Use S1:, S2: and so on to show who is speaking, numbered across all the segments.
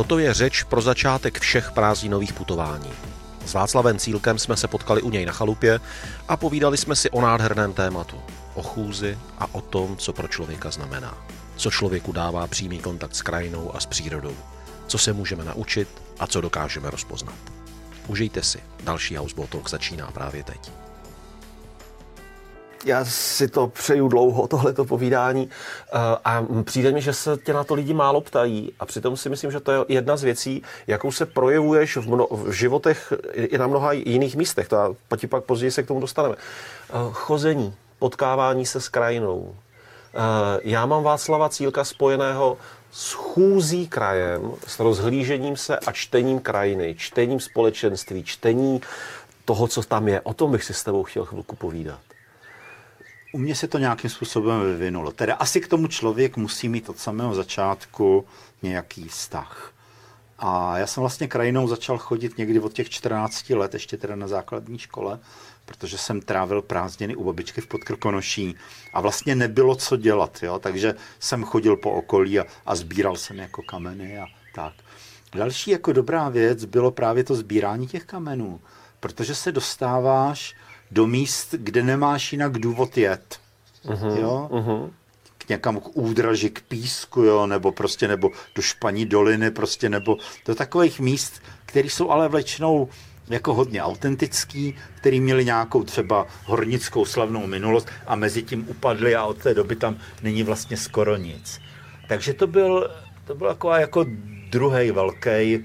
S1: Toto je řeč pro začátek všech prázdninových putování. S Václavem Cílkem jsme se potkali u něj na chalupě a povídali jsme si o nádherném tématu. O chůzi a o tom, co pro člověka znamená. Co člověku dává přímý kontakt s krajinou a s přírodou. Co se můžeme naučit a co dokážeme rozpoznat. Užijte si. Další Houseboat Talk začíná právě teď já si to přeju dlouho, tohleto povídání eh, a přijde mi, že se tě na to lidi málo ptají a přitom si myslím, že to je jedna z věcí, jakou se projevuješ v, mno, v životech i na mnoha jiných místech, to a pak později se k tomu dostaneme. Eh, chození, potkávání se s krajinou. Eh, já mám Václava Cílka spojeného s chůzí krajem, s rozhlížením se a čtením krajiny, čtením společenství, čtení toho, co tam je. O tom bych si s tebou chtěl chvilku povídat.
S2: U mě se to nějakým způsobem vyvinulo. Teda asi k tomu člověk musí mít od samého začátku nějaký vztah. A já jsem vlastně krajinou začal chodit někdy od těch 14 let, ještě teda na základní škole, protože jsem trávil prázdniny u babičky v Podkrkonoší a vlastně nebylo co dělat, jo? takže jsem chodil po okolí a, a sbíral jsem jako kameny a tak. Další jako dobrá věc bylo právě to sbírání těch kamenů, protože se dostáváš do míst, kde nemáš jinak důvod jet. Uh-huh, jo? Uh-huh. K někam k údraži, k písku, jo? nebo prostě nebo do španí doliny, prostě nebo do takových míst, které jsou ale vlečnou jako hodně autentický, který měli nějakou třeba hornickou slavnou minulost a mezi tím upadli a od té doby tam není vlastně skoro nic. Takže to byl, to byl jako, jako druhý velký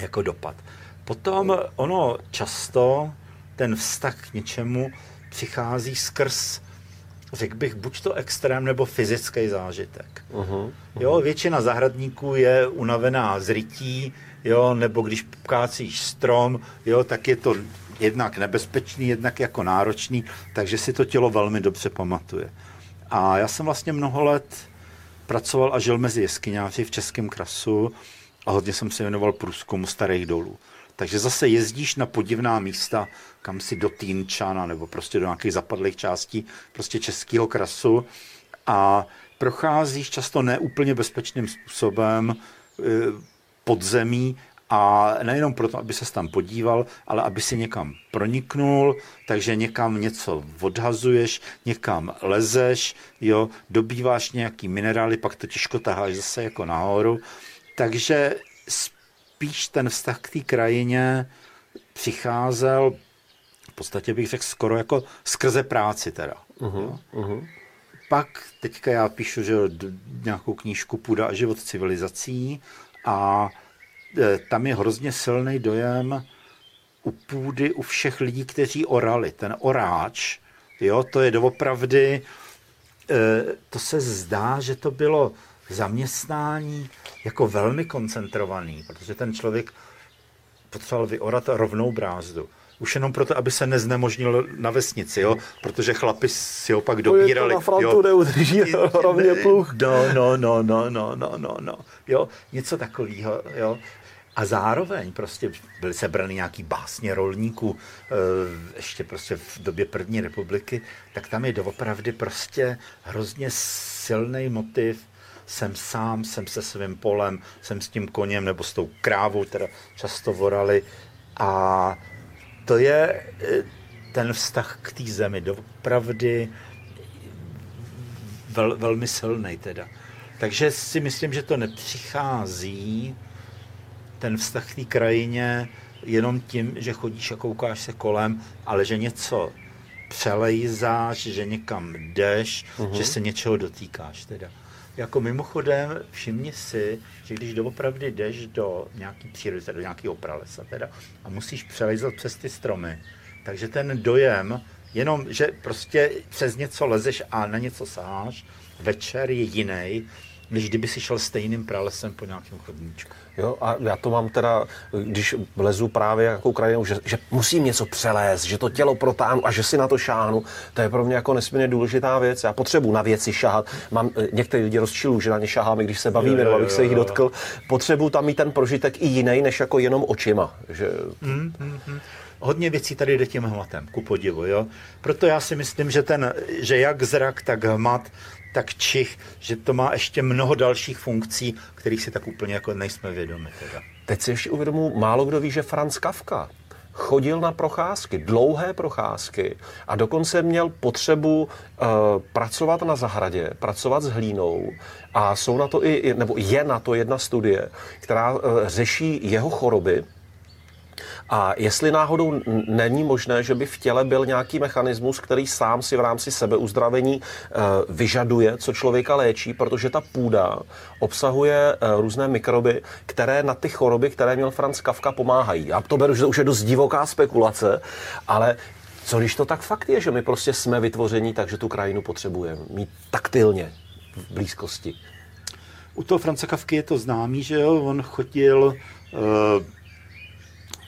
S2: jako dopad. Potom ono často ten vztah k něčemu přichází skrz, řekl bych, buď to extrém nebo fyzický zážitek. Uh-huh, uh-huh. Jo, většina zahradníků je unavená z rytí, jo, nebo když kácíš strom, jo, tak je to jednak nebezpečný, jednak jako náročný, takže si to tělo velmi dobře pamatuje. A já jsem vlastně mnoho let pracoval a žil mezi jeskyňáři v Českém krasu a hodně jsem se věnoval průzkumu starých dolů. Takže zase jezdíš na podivná místa, kam si do Týnčana nebo prostě do nějakých zapadlých částí prostě českého krasu a procházíš často neúplně bezpečným způsobem e, podzemí a nejenom proto, aby se tam podíval, ale aby si někam proniknul, takže někam něco odhazuješ, někam lezeš, jo, dobýváš nějaký minerály, pak to těžko taháš zase jako nahoru. Takže spíš ten vztah k té krajině přicházel, v podstatě bych řekl skoro jako skrze práci teda. Uh-huh, uh-huh. Pak teďka já píšu že nějakou knížku Půda a život civilizací a e, tam je hrozně silný dojem u půdy, u všech lidí, kteří orali. Ten oráč, jo, to je doopravdy, e, to se zdá, že to bylo zaměstnání jako velmi koncentrovaný, protože ten člověk potřeboval vyorat rovnou brázdu. Už jenom proto, aby se neznemožnil na vesnici, jo? protože chlapi si ho pak dobírali. To na
S1: frontu jo? neudrží rovně pluch.
S2: No, no, no, no, no, no, no, no. Jo? Něco takového. Jo? A zároveň prostě byly sebrany nějaký básně rolníků eh, ještě prostě v době první republiky, tak tam je doopravdy prostě hrozně silný motiv jsem sám, jsem se svým polem, jsem s tím koněm nebo s tou krávou, teda často vorali. A to je eh, ten vztah k té zemi, doopravdy vel, velmi silný teda. Takže si myslím, že to nepřichází, ten vztah k té krajině, jenom tím, že chodíš a koukáš se kolem, ale že něco přelejzáš, že někam jdeš, uh-huh. že se něčeho dotýkáš teda. Jako mimochodem, všimni si, že když doopravdy jdeš do nějaký přírody, do nějakého pralesa teda, a musíš přelezat přes ty stromy, takže ten dojem, jenom, že prostě přes něco lezeš a na něco sáš, večer je jiný, než kdyby si šel stejným pralesem po nějakém chodníčku.
S1: Jo, a já to mám teda, když lezu právě jako krajinou, že, že musím něco přelézt, že to tělo protáhnu a že si na to šáhnu, to je pro mě jako nesmírně důležitá věc. Já potřebuji na věci šáhat. Mám, eh, některé lidi rozčilují, že na ně šáháme, když se bavíme, nebo abych se jich dotkl. Potřebuji tam mít ten prožitek i jiný, než jako jenom očima. Že... Mm, mm,
S2: mm. Hodně věcí tady jde tím hmatem, ku podivu. Jo? Proto já si myslím, že, ten, že jak zrak, tak hmat, tak čich, že to má ještě mnoho dalších funkcí, kterých si tak úplně jako nejsme vědomi. Teda.
S1: Teď si ještě uvědomu, málo kdo ví, že Franz Kafka chodil na procházky, dlouhé procházky a dokonce měl potřebu uh, pracovat na zahradě, pracovat s hlínou a jsou na to i, nebo je na to jedna studie, která uh, řeší jeho choroby, a jestli náhodou není možné, že by v těle byl nějaký mechanismus, který sám si v rámci sebeuzdravení eh, vyžaduje, co člověka léčí, protože ta půda obsahuje eh, různé mikroby, které na ty choroby, které měl Franz Kafka, pomáhají. A to beru, že to už je dost divoká spekulace, ale co když to tak fakt je, že my prostě jsme vytvoření tak, že tu krajinu potřebujeme mít taktilně v blízkosti?
S2: U toho Franca Kafky je to známý, že jo, on chodil uh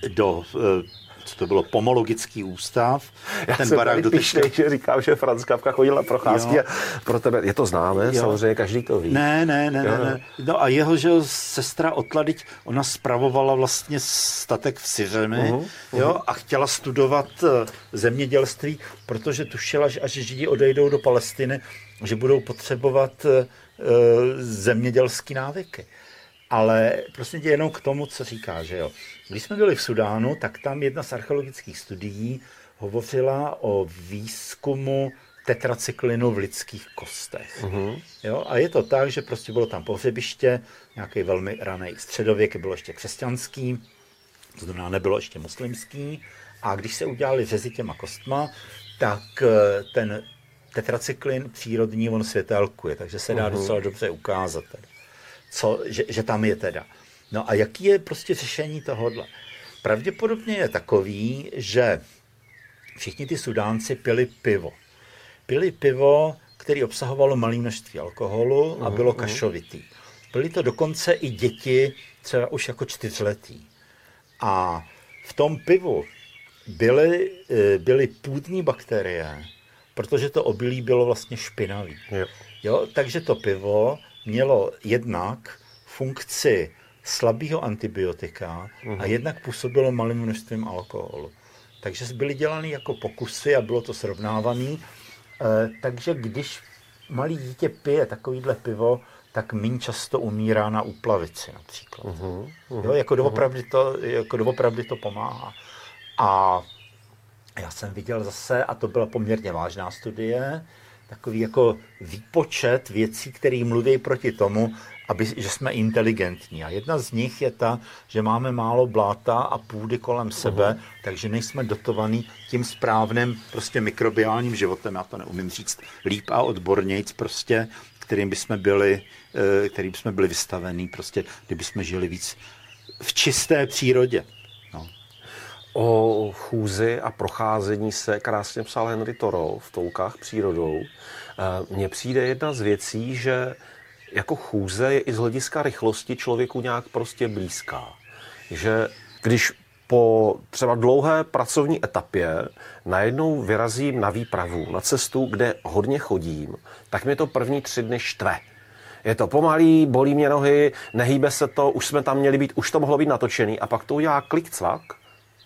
S2: do eh, co to bylo, pomologický ústav.
S1: Já ten barák do teďka... že říkám, že Franz Kafka chodil na procházky jo. a pro tebe, je to známé, jo. samozřejmě každý to ví.
S2: Ne, ne, ne, jo. ne, ne. No a jeho, že sestra Otladiť, ona spravovala vlastně statek v Syřemi, uh-huh, uh-huh. jo, a chtěla studovat eh, zemědělství, protože tušila, že až Židi odejdou do Palestiny, že budou potřebovat uh, zemědělský návyky. Ale prostě jenom k tomu, co říká, že jo. Když jsme byli v Sudánu, tak tam jedna z archeologických studií hovořila o výzkumu tetracyklinu v lidských kostech. Uh-huh. Jo, a je to tak, že prostě bylo tam pohřebiště, nějaký velmi raný středověk, bylo ještě křesťanský, to znamená nebylo ještě muslimský. A když se udělali řezy těma kostma, tak eh, ten tetracyklin přírodní on světelkuje, takže se dá uh-huh. docela dobře ukázat. Teda co, že, že tam je teda. No a jaký je prostě řešení tohohle? Pravděpodobně je takový, že všichni ty Sudánci pili pivo. Pili pivo, který obsahovalo malé množství alkoholu a mhm, bylo mhm. kašovitý. Byly to dokonce i děti, třeba už jako čtyřletý. A v tom pivu byly, e, byly půdní bakterie, protože to obilí bylo vlastně špinavý. Jo. Jo, takže to pivo mělo jednak funkci slabého antibiotika uh-huh. a mhm. jednak působilo malým množstvím alkoholu. Takže byly dělány jako pokusy a bylo to srovnávané. E, takže když malý dítě pije takovýhle pivo, tak méně často umírá na úplavici například. Uh-huh, uh-huh, jo, jako, doopravdy to, jako doopravdy to pomáhá. A já jsem viděl zase, a to byla poměrně vážná studie, takový jako výpočet věcí, které mluví proti tomu, aby, že jsme inteligentní. A jedna z nich je ta, že máme málo bláta a půdy kolem sebe, uh-huh. takže nejsme dotovaný tím správným prostě mikrobiálním životem, já to neumím říct líp a odbornějc prostě, kterým bychom byli, eh, kterým bychom byli vystavení, prostě, kdyby jsme žili víc v čisté přírodě.
S1: O chůzi a procházení se krásně psal Henry Thoreau v Toukách přírodou. Mně přijde jedna z věcí, že jako chůze je i z hlediska rychlosti člověku nějak prostě blízká. Že když po třeba dlouhé pracovní etapě najednou vyrazím na výpravu, na cestu, kde hodně chodím, tak mě to první tři dny štve. Je to pomalý, bolí mě nohy, nehýbe se to, už jsme tam měli být, už to mohlo být natočený a pak to udělá klik cvak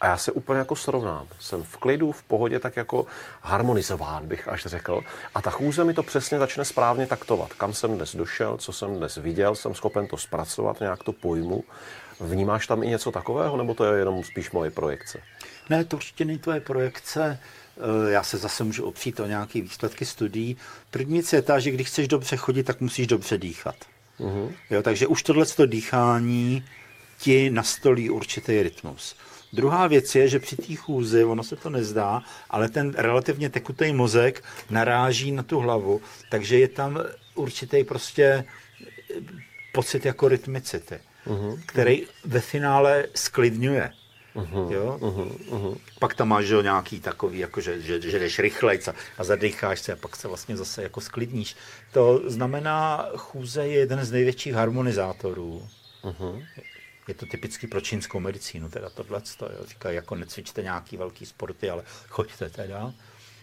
S1: a já se úplně jako srovnám. Jsem v klidu, v pohodě, tak jako harmonizován, bych až řekl. A ta chůze mi to přesně začne správně taktovat. Kam jsem dnes došel, co jsem dnes viděl, jsem schopen to zpracovat, nějak to pojmu. Vnímáš tam i něco takového, nebo to je jenom spíš moje projekce?
S2: Ne, to určitě není tvoje projekce. Eh, já se zase můžu opřít o nějaké výsledky studií. První věc je ta, že když chceš dobře chodit, tak musíš dobře dýchat. Uh-huh. Jo, takže už tohle dýchání ti nastolí určitý rytmus. Druhá věc je, že při té chůzi, ono se to nezdá, ale ten relativně tekutý mozek naráží na tu hlavu, takže je tam určitý prostě pocit jako rytmicity, uh-huh. který ve finále sklidňuje. Uh-huh, jo? Uh-huh, uh-huh. Pak tam máš že, nějaký takový, jako že, že, že jdeš rychlejc a, a zadecháš se a pak se vlastně zase jako sklidníš. To znamená, chůze je jeden z největších harmonizátorů. Uh-huh je to typický pro čínskou medicínu, teda tohle, říkají, jako necvičte nějaký velký sporty, ale choďte teda.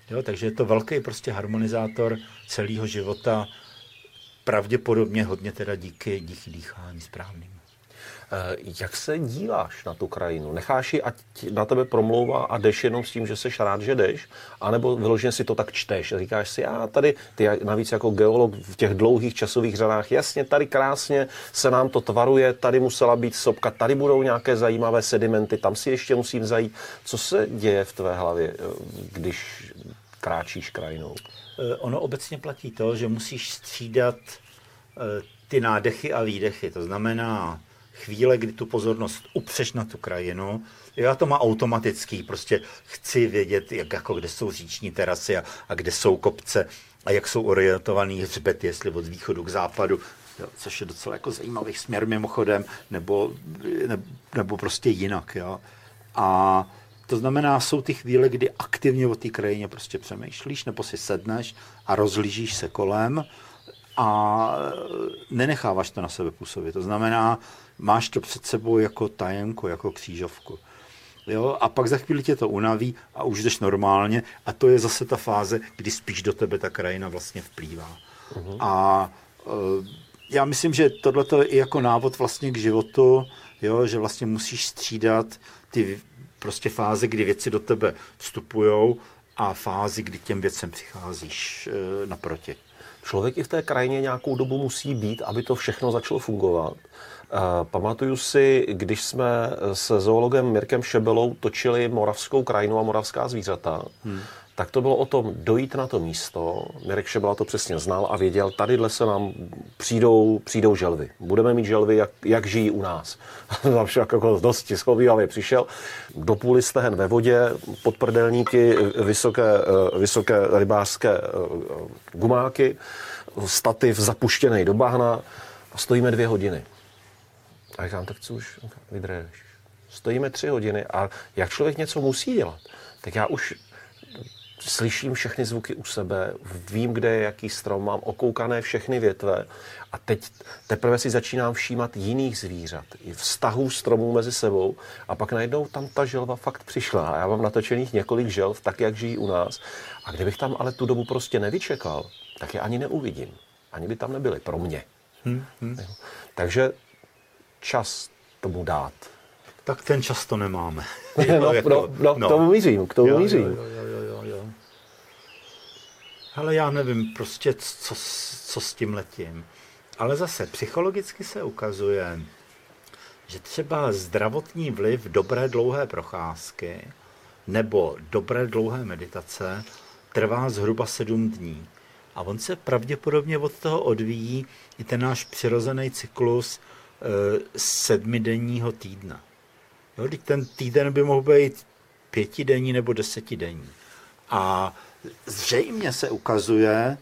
S2: Jo, takže je to velký prostě harmonizátor celého života, pravděpodobně hodně teda díky, díky dýchání správným.
S1: Eh, jak se díváš na tu krajinu? Necháš ji, ať na tebe promlouvá a jdeš jenom s tím, že jsi rád, že jdeš? A nebo vyloženě si to tak čteš říkáš si, já tady, ty navíc jako geolog v těch dlouhých časových řadách, jasně, tady krásně se nám to tvaruje, tady musela být sopka, tady budou nějaké zajímavé sedimenty, tam si ještě musím zajít. Co se děje v tvé hlavě, eh, když kráčíš krajinou?
S2: Eh, ono obecně platí to, že musíš střídat ty nádechy a výdechy. To znamená, chvíle, kdy tu pozornost upřeš na tu krajinu, já to má automatický, prostě chci vědět, jak, jako kde jsou říční terasy a, a kde jsou kopce a jak jsou orientovaný hřbety, jestli od východu k západu, jo, což je docela jako zajímavý směr mimochodem, nebo, ne, nebo prostě jinak. Jo. A to znamená, jsou ty chvíle, kdy aktivně o té krajině prostě přemýšlíš, nebo si sedneš a rozlížíš se kolem a nenecháváš to na sebe působit. To znamená, máš to před sebou jako tajenku, jako křížovku. Jo? A pak za chvíli tě to unaví a už jdeš normálně a to je zase ta fáze, kdy spíš do tebe ta krajina vlastně vplývá. Uh-huh. A uh, já myslím, že tohle je i jako návod vlastně k životu, jo? že vlastně musíš střídat ty prostě fáze, kdy věci do tebe vstupují a fázi, kdy těm věcem přicházíš uh, naproti.
S1: Člověk i v té krajině nějakou dobu musí být, aby to všechno začalo fungovat. Pamatuju si, když jsme se zoologem Mirkem Šebelou točili moravskou krajinu a moravská zvířata, hmm. Tak to bylo o tom dojít na to místo. Mirek Šebela to přesně znal a věděl, tadyhle se nám přijdou, přijdou želvy. Budeme mít želvy, jak, jak žijí u nás. Tam jako dosti schovývavě přišel. Do půly stehen ve vodě, podprdelníky, vysoké, vysoké rybářské eh, gumáky, stativ zapuštěný do bahna a stojíme dvě hodiny. A říkám, tak co už vydržíš? Stojíme tři hodiny a jak člověk něco musí dělat, tak já už slyším všechny zvuky u sebe, vím, kde je jaký strom, mám okoukané všechny větve a teď teprve si začínám všímat jiných zvířat, i vztahů stromů mezi sebou a pak najednou tam ta želva fakt přišla a já mám natočených několik želv, tak jak žijí u nás a kdybych tam ale tu dobu prostě nevyčekal, tak je ani neuvidím. Ani by tam nebyly pro mě. Hmm, hmm. Takže čas tomu dát.
S2: Tak ten čas to nemáme.
S1: no, jako, no, no, no, k tomu mířím, k tomu jo, mířím. Jo, jo, jo.
S2: Ale já nevím prostě, co, co s tím letím. Ale zase psychologicky se ukazuje, že třeba zdravotní vliv dobré dlouhé procházky nebo dobré dlouhé meditace trvá zhruba sedm dní. A on se pravděpodobně od toho odvíjí i ten náš přirozený cyklus Eh, sedmidenního týdne. Jo, ten týden by mohl být pětidenní nebo desetidenní. A zřejmě se ukazuje,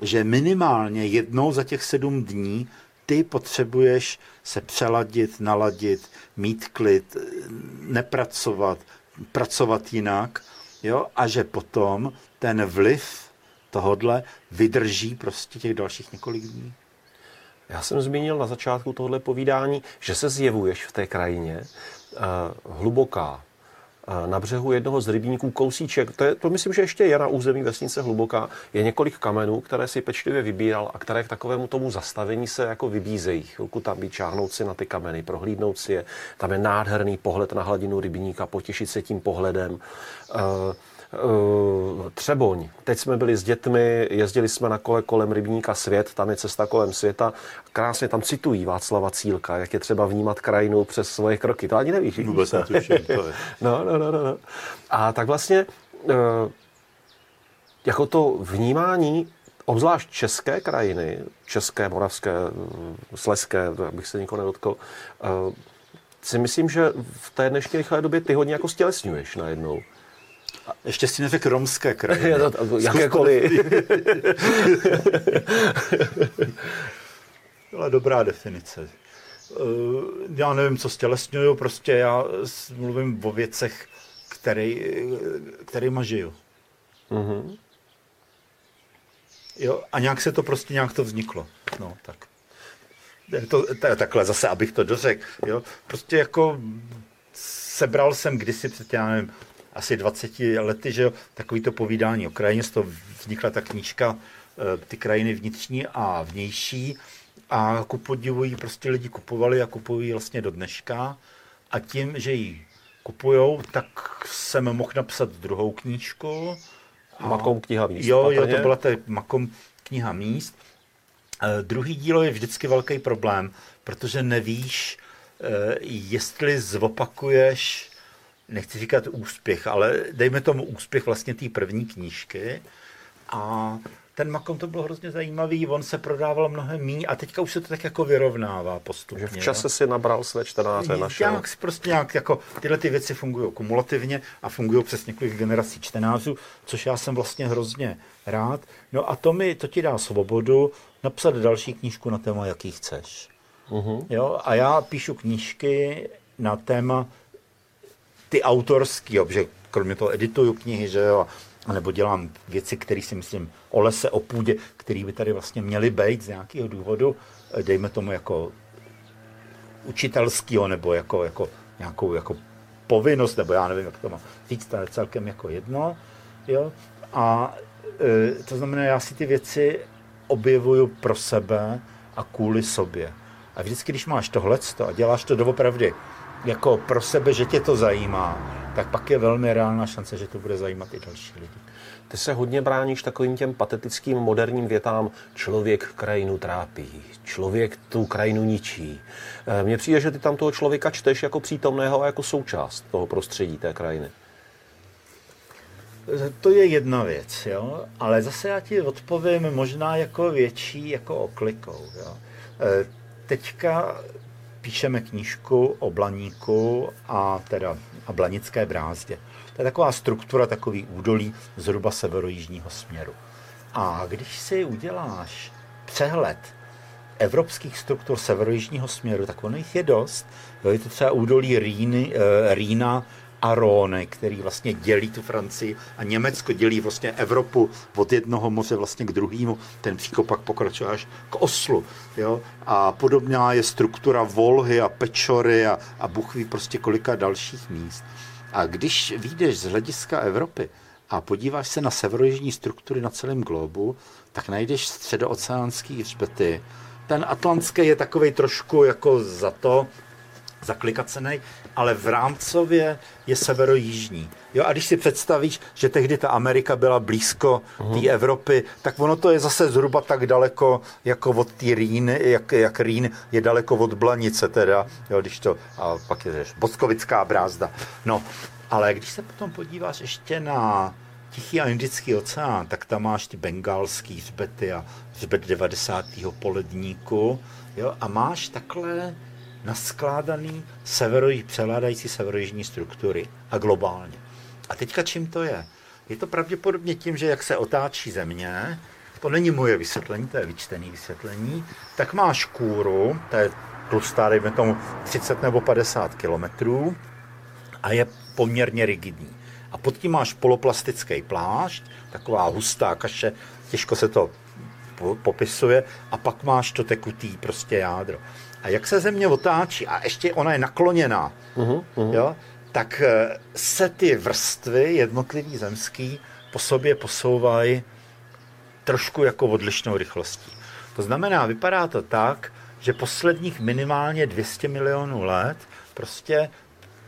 S2: že minimálně jednou za těch sedm dní ty potřebuješ se přeladit, naladit, mít klid, nepracovat, pracovat jinak, jo, a že potom ten vliv tohodle vydrží prostě těch dalších několik dní.
S1: Já jsem zmínil na začátku tohle povídání, že se zjevuješ v té krajině uh, hluboká, na břehu jednoho z rybníků kousíček, to, je, to myslím, že ještě je na území vesnice hluboká, je několik kamenů, které si pečlivě vybíral a které k takovému tomu zastavení se jako vybízejí. Chvilku tam být, čáhnout si na ty kameny, prohlídnout si je. Tam je nádherný pohled na hladinu rybníka, potěšit se tím pohledem. Uh, Třeboň. Teď jsme byli s dětmi, jezdili jsme na kole kolem rybníka Svět, tam je cesta kolem světa. Krásně tam citují Václava Cílka, jak je třeba vnímat krajinu přes svoje kroky. To ani nevíš.
S2: Vůbec netuším, to je.
S1: No, no, no, no. A tak vlastně uh, jako to vnímání obzvlášť české krajiny, české, moravské, sleské, abych se nikoho nedotkl, si myslím, že v té dnešní rychlé době ty hodně jako stělesňuješ najednou.
S2: Ještě si neřekl romské kraje.
S1: Jakékoliv.
S2: Byla dobrá definice. Eh, já nevím, co stělesňuju, prostě já mluvím o věcech, který, kterýma žiju. Mm-hmm. Jo, a nějak se to prostě, nějak to vzniklo. No, tak. To, to, takhle zase, abych to dořekl. Jo. Prostě jako sebral jsem kdysi před, já nevím, asi 20 lety, že jo, takový to povídání o krajině, z toho vznikla ta knížka eh, ty krajiny vnitřní a vnější a ku podivu ji prostě lidi kupovali a kupují vlastně do dneška. A tím, že ji kupujou, tak jsem mohl napsat druhou knížku.
S1: A... Makom kniha míst.
S2: Jo, jo, to byla ta Makom kniha míst. E, druhý dílo je vždycky velký problém, protože nevíš, e, jestli zopakuješ, nechci říkat úspěch, ale dejme tomu úspěch vlastně té první knížky. A ten Makom to bylo hrozně zajímavý, on se prodával mnohem méně a teďka už se to tak jako vyrovnává postupně.
S1: Že v čase si nabral své čtenáře našel.
S2: Nějak si prostě nějak, jako tyhle ty věci fungují kumulativně a fungují přes několik generací čtenářů, což já jsem vlastně hrozně rád. No a to mi, to ti dá svobodu napsat další knížku na téma, jaký chceš. Uh-huh. Jo, a já píšu knížky na téma ty autorský, že kromě toho edituju knihy, že jo, nebo dělám věci, které si myslím o lese, o půdě, které by tady vlastně měly být z nějakého důvodu, eh, dejme tomu jako učitelského, nebo jako, jako nějakou jako povinnost, nebo já nevím, jak to mám říct, je celkem jako jedno. Jo? A e, to znamená, já si ty věci objevuju pro sebe a kvůli sobě. A vždycky, když máš tohle a děláš to doopravdy jako pro sebe, že tě to zajímá, tak pak je velmi reálná šance, že to bude zajímat i další lidi.
S1: Ty se hodně bráníš takovým těm patetickým moderním větám člověk krajinu trápí, člověk tu krajinu ničí. Eh, mně přijde, že ty tam toho člověka čteš jako přítomného a jako součást toho prostředí té krajiny.
S2: To je jedna věc, jo? ale zase já ti odpovím možná jako větší jako oklikou. Jo? Eh, teďka píšeme knížku o Blaníku a teda a Blanické brázdě. To je taková struktura, takový údolí zhruba severojižního směru. A když si uděláš přehled evropských struktur severojižního směru, tak ono jich je dost. Je to třeba údolí Rýny, eh, Rýna a Rhône, který vlastně dělí tu Francii a Německo dělí vlastně Evropu od jednoho moře vlastně k druhému. Ten příkop pak pokračuje až k Oslu. Jo? A podobná je struktura Volhy a Pečory a, a Buchví prostě kolika dalších míst. A když vyjdeš z hlediska Evropy a podíváš se na severojižní struktury na celém globu, tak najdeš středooceánský hřbety. Ten atlantský je takový trošku jako za to, zaklikacený, ale v rámcově je severojižní. Jo, a když si představíš, že tehdy ta Amerika byla blízko té Evropy, tak ono to je zase zhruba tak daleko, jako od té Rýn, jak, jak Rýn je daleko od Blanice teda, jo, když to, a pak je Boskovická brázda. No, ale když se potom podíváš ještě na Tichý a Indický oceán, tak tam máš ty bengalský hřbety a hřbet 90. poledníku, jo, a máš takhle naskládaný severoj, přeládající severojižní struktury a globálně. A teďka čím to je? Je to pravděpodobně tím, že jak se otáčí země, to není moje vysvětlení, to je vyčtený vysvětlení, tak máš kůru, to je tlustá, dejme tomu 30 nebo 50 kilometrů a je poměrně rigidní. A pod tím máš poloplastický plášť, taková hustá kaše, těžko se to popisuje, a pak máš to tekutý prostě jádro. A jak se země otáčí, a ještě ona je nakloněná, uh-huh, uh-huh. Jo, tak eh, se ty vrstvy jednotlivý zemský po sobě posouvají trošku jako odlišnou rychlostí. To znamená, vypadá to tak, že posledních minimálně 200 milionů let prostě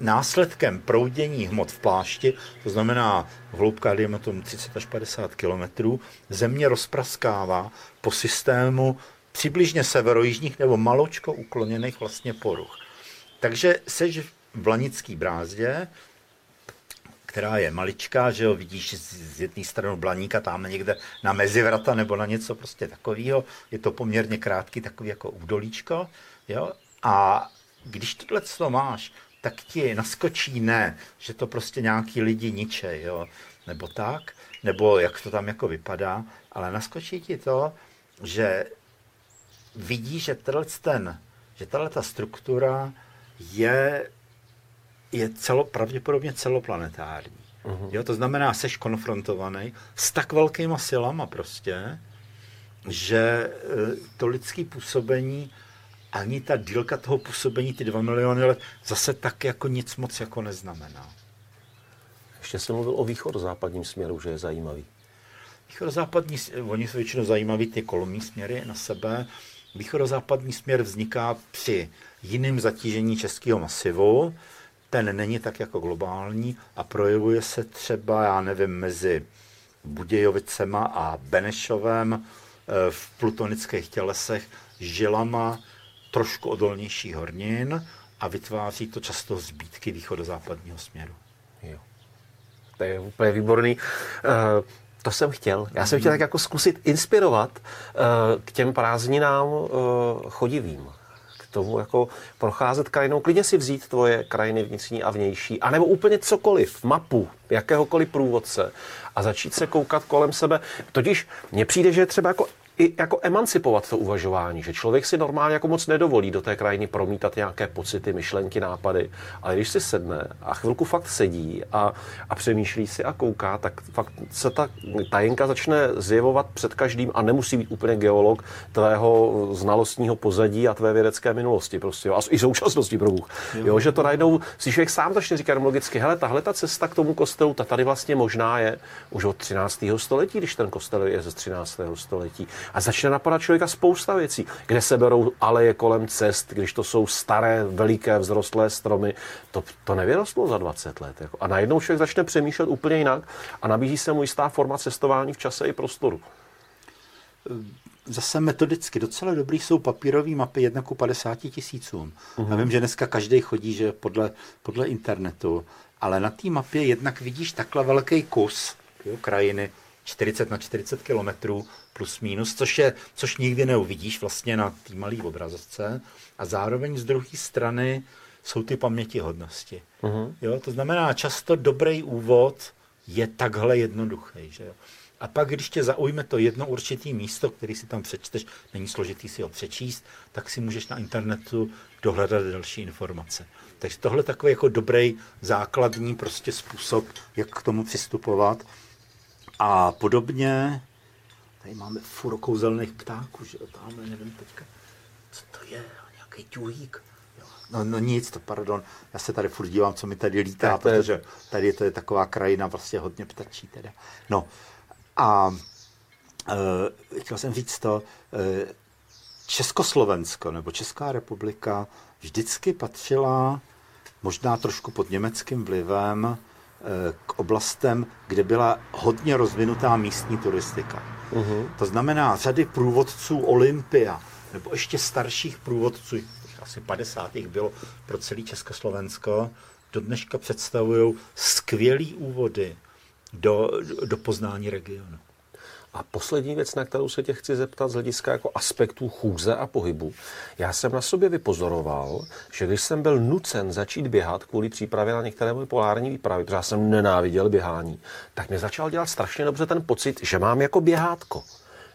S2: následkem proudění hmot v plášti, to znamená hloubka, dejme tomu 30 až 50 kilometrů, země rozpraskává po systému přibližně severojižních nebo maločko ukloněných vlastně poruch. Takže seš v Blanický brázdě, která je maličká, že jo, vidíš z jedné strany Blaníka, tam někde na mezivrata nebo na něco prostě takového. Je to poměrně krátký, takový jako údolíčko, jo. A když tohle to máš, tak ti naskočí ne, že to prostě nějaký lidi niče, jo, nebo tak, nebo jak to tam jako vypadá, ale naskočí ti to, že vidí, že ten, že tato struktura je, je celo, pravděpodobně celoplanetární. Uh-huh. Jo, to znamená, seš konfrontovaný s tak velkýma silama prostě, že e, to lidské působení ani ta dílka toho působení, ty dva miliony let, zase tak jako nic moc jako neznamená.
S1: Ještě jsem mluvil o východ-západním směru, že je zajímavý.
S2: Východ-západní, oni jsou většinou zajímaví ty kolumní směry na sebe, východozápadní směr vzniká při jiném zatížení českého masivu, ten není tak jako globální a projevuje se třeba, já nevím, mezi Budějovicema a Benešovem eh, v plutonických tělesech žilama trošku odolnější hornin a vytváří to často zbítky východozápadního směru. Jo.
S1: To je úplně výborný. Uh, to jsem chtěl. Já jsem chtěl tak jako zkusit inspirovat uh, k těm prázdninám uh, chodivým tomu jako procházet krajinou, klidně si vzít tvoje krajiny vnitřní a vnější, anebo úplně cokoliv, mapu, jakéhokoliv průvodce a začít se koukat kolem sebe. Totiž mně přijde, že třeba jako i jako emancipovat to uvažování, že člověk si normálně jako moc nedovolí do té krajiny promítat nějaké pocity, myšlenky, nápady, ale když si sedne a chvilku fakt sedí a, a přemýšlí si a kouká, tak fakt se ta tajenka začne zjevovat před každým a nemusí být úplně geolog tvého znalostního pozadí a tvé vědecké minulosti prostě, jo, a i současnosti pro Bůh. Jo. jo. že to najednou si člověk sám začne říkat logicky, hele, tahle ta cesta k tomu kostelu, ta tady vlastně možná je už od 13. století, když ten kostel je ze 13. století. A začne napadat člověka spousta věcí, kde se berou aleje kolem cest, když to jsou staré, veliké, vzrostlé stromy. To, to nevyrostlo za 20 let. Jako. A najednou člověk začne přemýšlet úplně jinak a nabízí se mu jistá forma cestování v čase i prostoru.
S2: Zase metodicky docela dobrý jsou papírové mapy 1 ku 50 tisícům. Uh-huh. Já vím, že dneska každý chodí že podle, podle internetu, ale na té mapě jednak vidíš takhle velký kus jo, krajiny, 40 na 40 kilometrů plus minus, což, je, což nikdy neuvidíš vlastně na té malé obrazovce. A zároveň z druhé strany jsou ty pamětihodnosti. Uh-huh. Jo, to znamená, často dobrý úvod je takhle jednoduchý. Že jo? A pak, když tě zaujme to jedno určitý místo, který si tam přečteš, není složitý si ho přečíst, tak si můžeš na internetu dohledat další informace. Takže tohle je takový jako dobrý základní prostě způsob, jak k tomu přistupovat. A podobně, tady máme furo kouzelných ptáků, že jo, tamhle nevím teďka, co to je, nějaký ťuhýk. No, no nic, to pardon, já se tady furt dívám, co mi tady lítá, tak protože tady to je taková krajina vlastně hodně ptačí teda. No a uh, chtěl jsem říct to, uh, Československo nebo Česká republika vždycky patřila možná trošku pod německým vlivem k oblastem, kde byla hodně rozvinutá místní turistika. Uh-huh. To znamená řady průvodců Olympia, nebo ještě starších průvodců, asi 50. bylo pro celý Československo, do dneška představují skvělý úvody do, do poznání regionu.
S1: A poslední věc, na kterou se tě chci zeptat z hlediska jako aspektů chůze a pohybu. Já jsem na sobě vypozoroval, že když jsem byl nucen začít běhat kvůli přípravě na některé moje polární výpravy, protože já jsem nenáviděl běhání, tak mi začal dělat strašně dobře ten pocit, že mám jako běhátko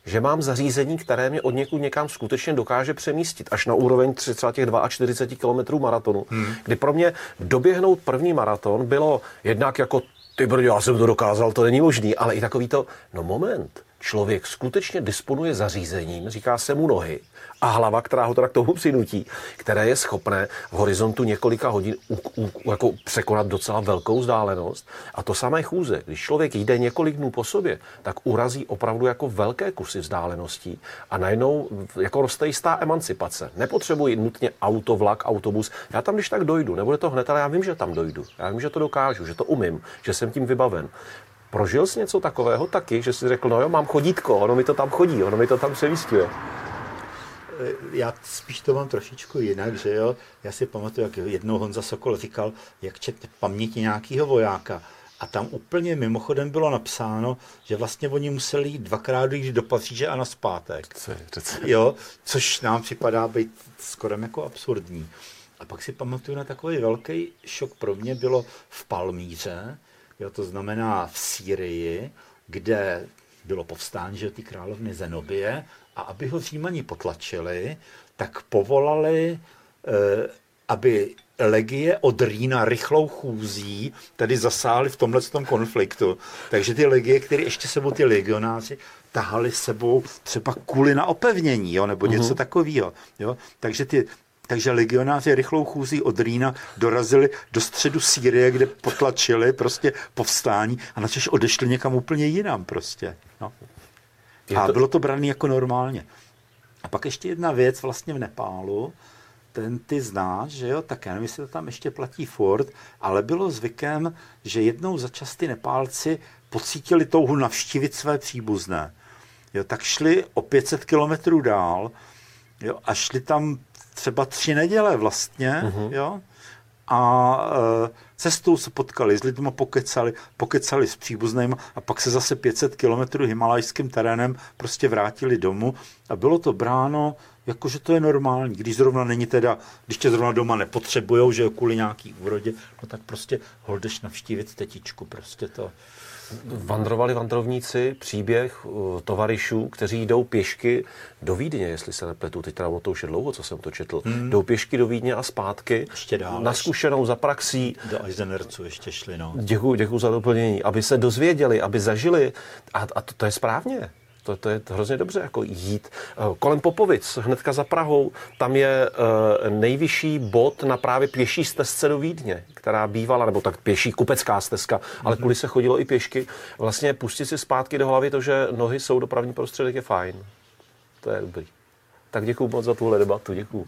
S1: že mám zařízení, které mě od někud někam skutečně dokáže přemístit, až na úroveň třeba těch 42 km maratonu, hmm. kdy pro mě doběhnout první maraton bylo jednak jako ty brdě, já jsem to dokázal, to není možný, ale i takový to, no moment, člověk skutečně disponuje zařízením, říká se mu nohy, a hlava, která ho teda k tomu přinutí, které je schopné v horizontu několika hodin u, u, jako překonat docela velkou vzdálenost. A to samé chůze. Když člověk jde několik dnů po sobě, tak urazí opravdu jako velké kusy vzdáleností a najednou jako roste jistá emancipace. Nepotřebuji nutně auto, vlak, autobus. Já tam když tak dojdu, nebude to hned, ale já vím, že tam dojdu. Já vím, že to dokážu, že to umím, že jsem tím vybaven. Prožil jsi něco takového taky, že jsi řekl, no jo, mám chodítko, ono mi to tam chodí, ono mi to tam přemístuje
S2: já spíš to mám trošičku jinak, že jo. Já si pamatuju, jak jednou Honza Sokol říkal, jak čet paměti nějakého vojáka. A tam úplně mimochodem bylo napsáno, že vlastně oni museli jít dvakrát jít do Paříže a na zpátek. Jo, což nám připadá být skoro jako absurdní. A pak si pamatuju na takový velký šok pro mě bylo v Palmíře, jo, to znamená v Sýrii, kde bylo povstání, že ty královny Zenobie a aby ho Římani potlačili, tak povolali, eh, aby legie od Rýna rychlou chůzí tedy zasáhli v tomhle tom konfliktu. Takže ty legie, které ještě sebou ty legionáři tahali sebou třeba kuly na opevnění, jo, nebo něco uh-huh. takového. Jo. Takže ty takže legionáři rychlou chůzí od Rýna dorazili do středu Sýrie, kde potlačili prostě povstání a načež odešli někam úplně jinam prostě. No. A bylo to brané jako normálně. A pak ještě jedna věc vlastně v Nepálu, ten ty znáš, že jo, tak já nevím, jestli to tam ještě platí Ford, ale bylo zvykem, že jednou za čas ty Nepálci pocítili touhu navštívit své příbuzné. Jo, tak šli o 500 kilometrů dál jo, a šli tam třeba tři neděle vlastně, uh-huh. jo, a e, cestou se potkali s lidmi, pokecali, pokecali s příbuznými a pak se zase 500 kilometrů himalajským terénem prostě vrátili domů a bylo to bráno jako, že to je normální, když zrovna není teda, když tě zrovna doma nepotřebujou, že jo, kvůli nějaký úrodě, no tak prostě holdeš navštívit tetičku, prostě to,
S1: Vandrovali vandrovníci příběh uh, tovarišů, kteří jdou pěšky do Vídně, jestli se nepletu, teď teda to už je dlouho, co jsem to četl, hmm. jdou pěšky do Vídně a zpátky,
S2: ještě dál,
S1: na zkušenou za praxí.
S2: Do Eisenercu ještě šli, no.
S1: Děkuji, děkuji za doplnění, aby se dozvěděli, aby zažili a, a to, to je správně. To, to je hrozně dobře, jako jít. Eh, kolem Popovic, hnedka za Prahou, tam je uh, nejvyšší bod na právě pěší stezce do Vídně, která bývala, nebo tak pěší kupecká stezka, ale kvůli se chodilo i pěšky. Vlastně pustit si zpátky do hlavy to, že nohy jsou dopravní prostředek, je fajn. To je dobrý. Tak děkuji moc za tuhle debatu, děkuji.